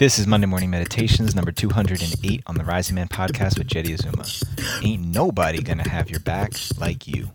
This is Monday Morning Meditations, number 208 on the Rising Man podcast with Jeddy Azuma. Ain't nobody gonna have your back like you.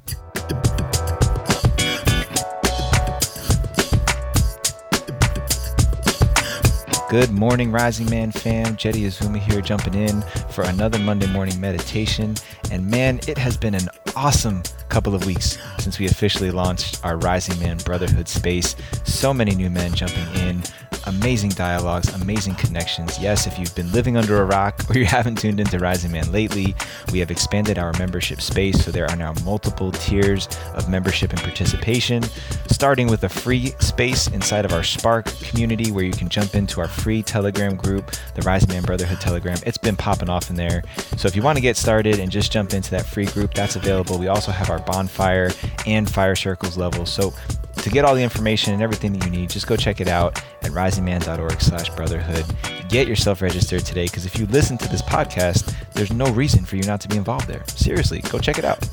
Good morning, Rising Man fam. Jeddy Azuma here, jumping in for another Monday morning meditation. And man, it has been an awesome couple of weeks since we officially launched our Rising Man Brotherhood space. So many new men jumping in, amazing dialogues, amazing connections. Yes, if you've been living under a rock or you haven't tuned into Rising Man lately, we have expanded our membership space. So there are now multiple tiers of membership and participation, starting with a free space inside of our Spark community where you can jump into our free Telegram group, the Rising Man Brotherhood Telegram. It's been popping off in there. So if you want to get started and just jump into that free group, that's available. We also have our bonfire and fire circles levels. So to get all the information and everything that you need, just go check it out at risingman.org slash brotherhood. Get yourself registered today because if you listen to this podcast, there's no reason for you not to be involved there. Seriously, go check it out.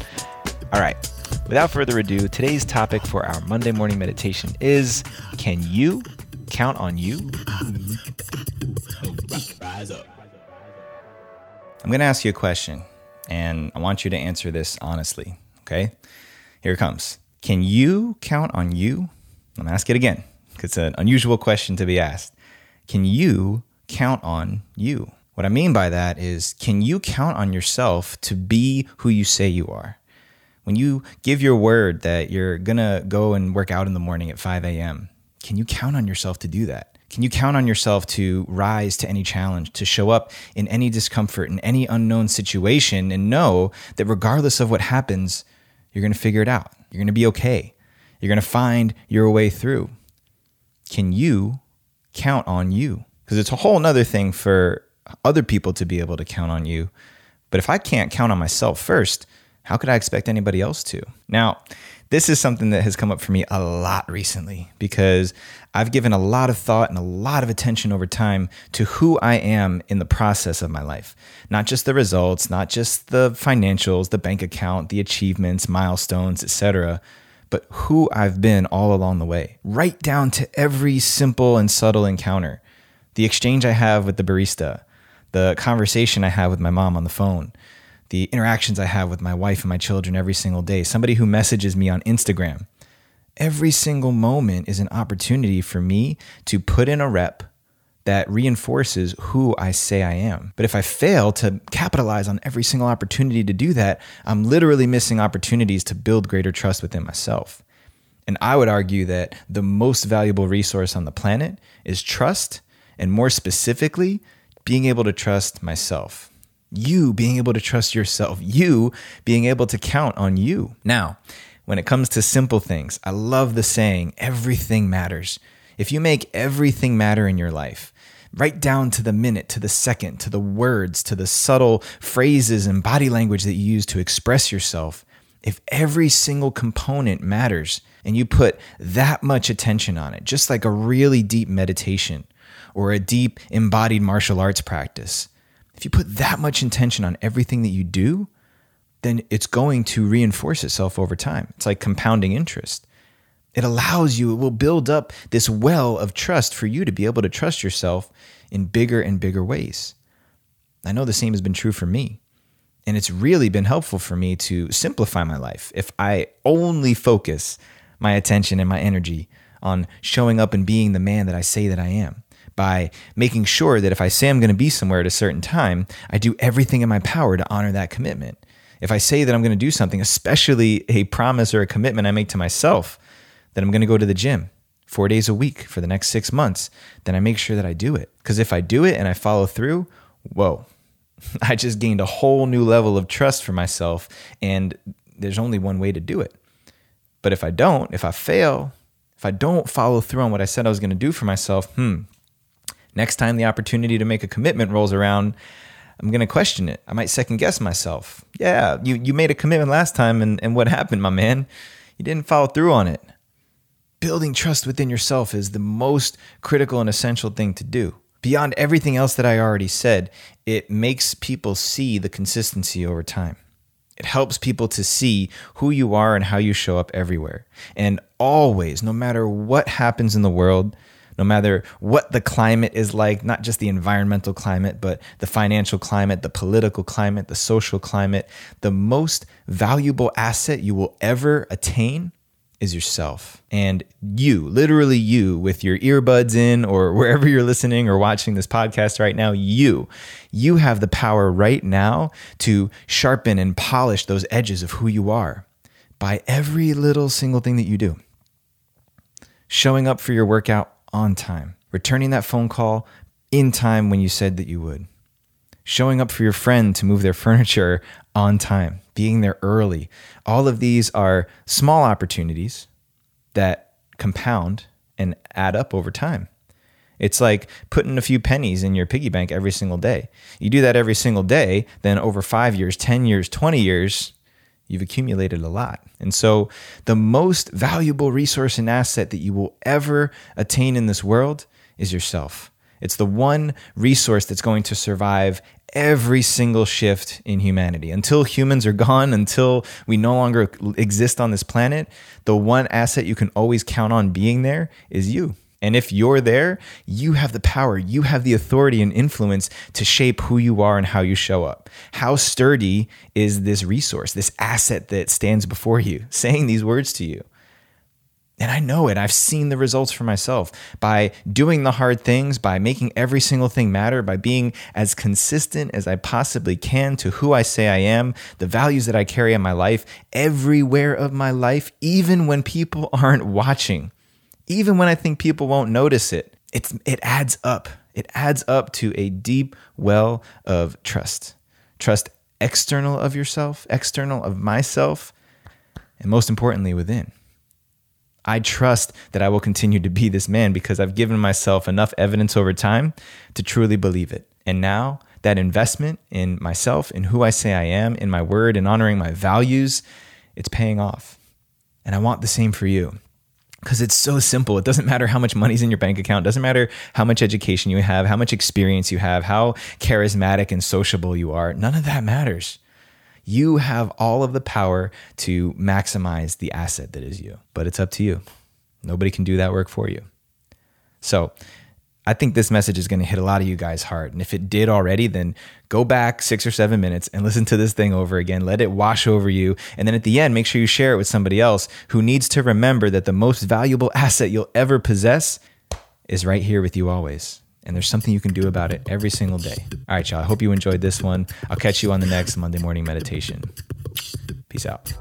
All right. Without further ado, today's topic for our Monday morning meditation is Can you count on you? I'm going to ask you a question, and I want you to answer this honestly. Okay? Here it comes. Can you count on you? I'm going to ask it again because it's an unusual question to be asked. Can you count on you? What I mean by that is, can you count on yourself to be who you say you are? When you give your word that you're going to go and work out in the morning at 5 a.m., can you count on yourself to do that? Can you count on yourself to rise to any challenge, to show up in any discomfort, in any unknown situation, and know that regardless of what happens, you're going to figure it out? You're going to be okay. You're going to find your way through. Can you count on you? Because it's a whole nother thing for other people to be able to count on you. But if I can't count on myself first, how could I expect anybody else to? Now, this is something that has come up for me a lot recently because I've given a lot of thought and a lot of attention over time to who I am in the process of my life. Not just the results, not just the financials, the bank account, the achievements, milestones, etc., but who I've been all along the way, right down to every simple and subtle encounter. The exchange I have with the barista, the conversation I have with my mom on the phone, the interactions I have with my wife and my children every single day, somebody who messages me on Instagram. Every single moment is an opportunity for me to put in a rep that reinforces who I say I am. But if I fail to capitalize on every single opportunity to do that, I'm literally missing opportunities to build greater trust within myself. And I would argue that the most valuable resource on the planet is trust, and more specifically, being able to trust myself. You being able to trust yourself, you being able to count on you. Now, when it comes to simple things, I love the saying, everything matters. If you make everything matter in your life, right down to the minute, to the second, to the words, to the subtle phrases and body language that you use to express yourself, if every single component matters and you put that much attention on it, just like a really deep meditation or a deep embodied martial arts practice, if you put that much intention on everything that you do, then it's going to reinforce itself over time. It's like compounding interest. It allows you, it will build up this well of trust for you to be able to trust yourself in bigger and bigger ways. I know the same has been true for me. And it's really been helpful for me to simplify my life. If I only focus my attention and my energy on showing up and being the man that I say that I am, by making sure that if I say I'm going to be somewhere at a certain time, I do everything in my power to honor that commitment. If I say that I'm going to do something, especially a promise or a commitment I make to myself, that I'm going to go to the gym four days a week for the next six months, then I make sure that I do it. Because if I do it and I follow through, whoa, I just gained a whole new level of trust for myself. And there's only one way to do it. But if I don't, if I fail, if I don't follow through on what I said I was going to do for myself, hmm, next time the opportunity to make a commitment rolls around, I'm going to question it. I might second guess myself. Yeah, you, you made a commitment last time, and, and what happened, my man? You didn't follow through on it. Building trust within yourself is the most critical and essential thing to do. Beyond everything else that I already said, it makes people see the consistency over time. It helps people to see who you are and how you show up everywhere. And always, no matter what happens in the world, no matter what the climate is like, not just the environmental climate, but the financial climate, the political climate, the social climate, the most valuable asset you will ever attain is yourself. And you, literally you, with your earbuds in or wherever you're listening or watching this podcast right now, you, you have the power right now to sharpen and polish those edges of who you are by every little single thing that you do. Showing up for your workout on time, returning that phone call in time when you said that you would, showing up for your friend to move their furniture on time, being there early. All of these are small opportunities that compound and add up over time. It's like putting a few pennies in your piggy bank every single day. You do that every single day, then over five years, 10 years, 20 years, you've accumulated a lot. And so, the most valuable resource and asset that you will ever attain in this world is yourself. It's the one resource that's going to survive every single shift in humanity. Until humans are gone, until we no longer exist on this planet, the one asset you can always count on being there is you. And if you're there, you have the power, you have the authority and influence to shape who you are and how you show up. How sturdy is this resource, this asset that stands before you, saying these words to you? And I know it. I've seen the results for myself by doing the hard things, by making every single thing matter, by being as consistent as I possibly can to who I say I am, the values that I carry in my life, everywhere of my life, even when people aren't watching, even when I think people won't notice it. It's, it adds up. It adds up to a deep well of trust. Trust external of yourself, external of myself, and most importantly, within. I trust that I will continue to be this man because I've given myself enough evidence over time to truly believe it. And now that investment in myself, in who I say I am, in my word, and honoring my values, it's paying off. And I want the same for you because it's so simple. It doesn't matter how much money's in your bank account, it doesn't matter how much education you have, how much experience you have, how charismatic and sociable you are. None of that matters. You have all of the power to maximize the asset that is you, but it's up to you. Nobody can do that work for you. So, I think this message is going to hit a lot of you guys hard. And if it did already, then go back six or seven minutes and listen to this thing over again. Let it wash over you. And then at the end, make sure you share it with somebody else who needs to remember that the most valuable asset you'll ever possess is right here with you always and there's something you can do about it every single day. All right, y'all. I hope you enjoyed this one. I'll catch you on the next Monday morning meditation. Peace out.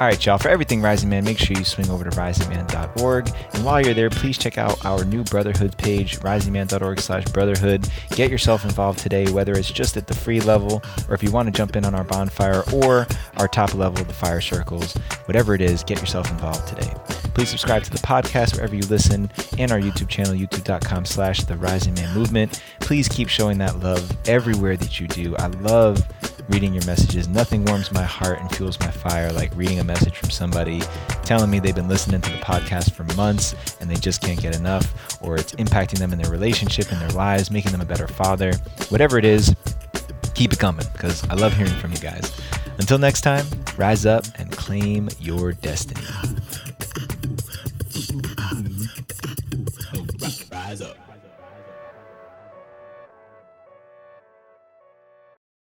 All right, y'all. For everything Rising Man, make sure you swing over to risingman.org. And while you're there, please check out our new Brotherhood page, risingman.org slash brotherhood. Get yourself involved today, whether it's just at the free level or if you want to jump in on our bonfire or our top level, the fire circles. Whatever it is, get yourself involved today. Please subscribe to the podcast wherever you listen and our YouTube channel, youtube.com slash the Rising Man Movement. Please keep showing that love everywhere that you do. I love reading your messages. Nothing warms my heart and fuels my fire like reading a message from somebody telling me they've been listening to the podcast for months and they just can't get enough, or it's impacting them in their relationship, in their lives, making them a better father. Whatever it is, keep it coming because I love hearing from you guys. Until next time, rise up and claim your destiny.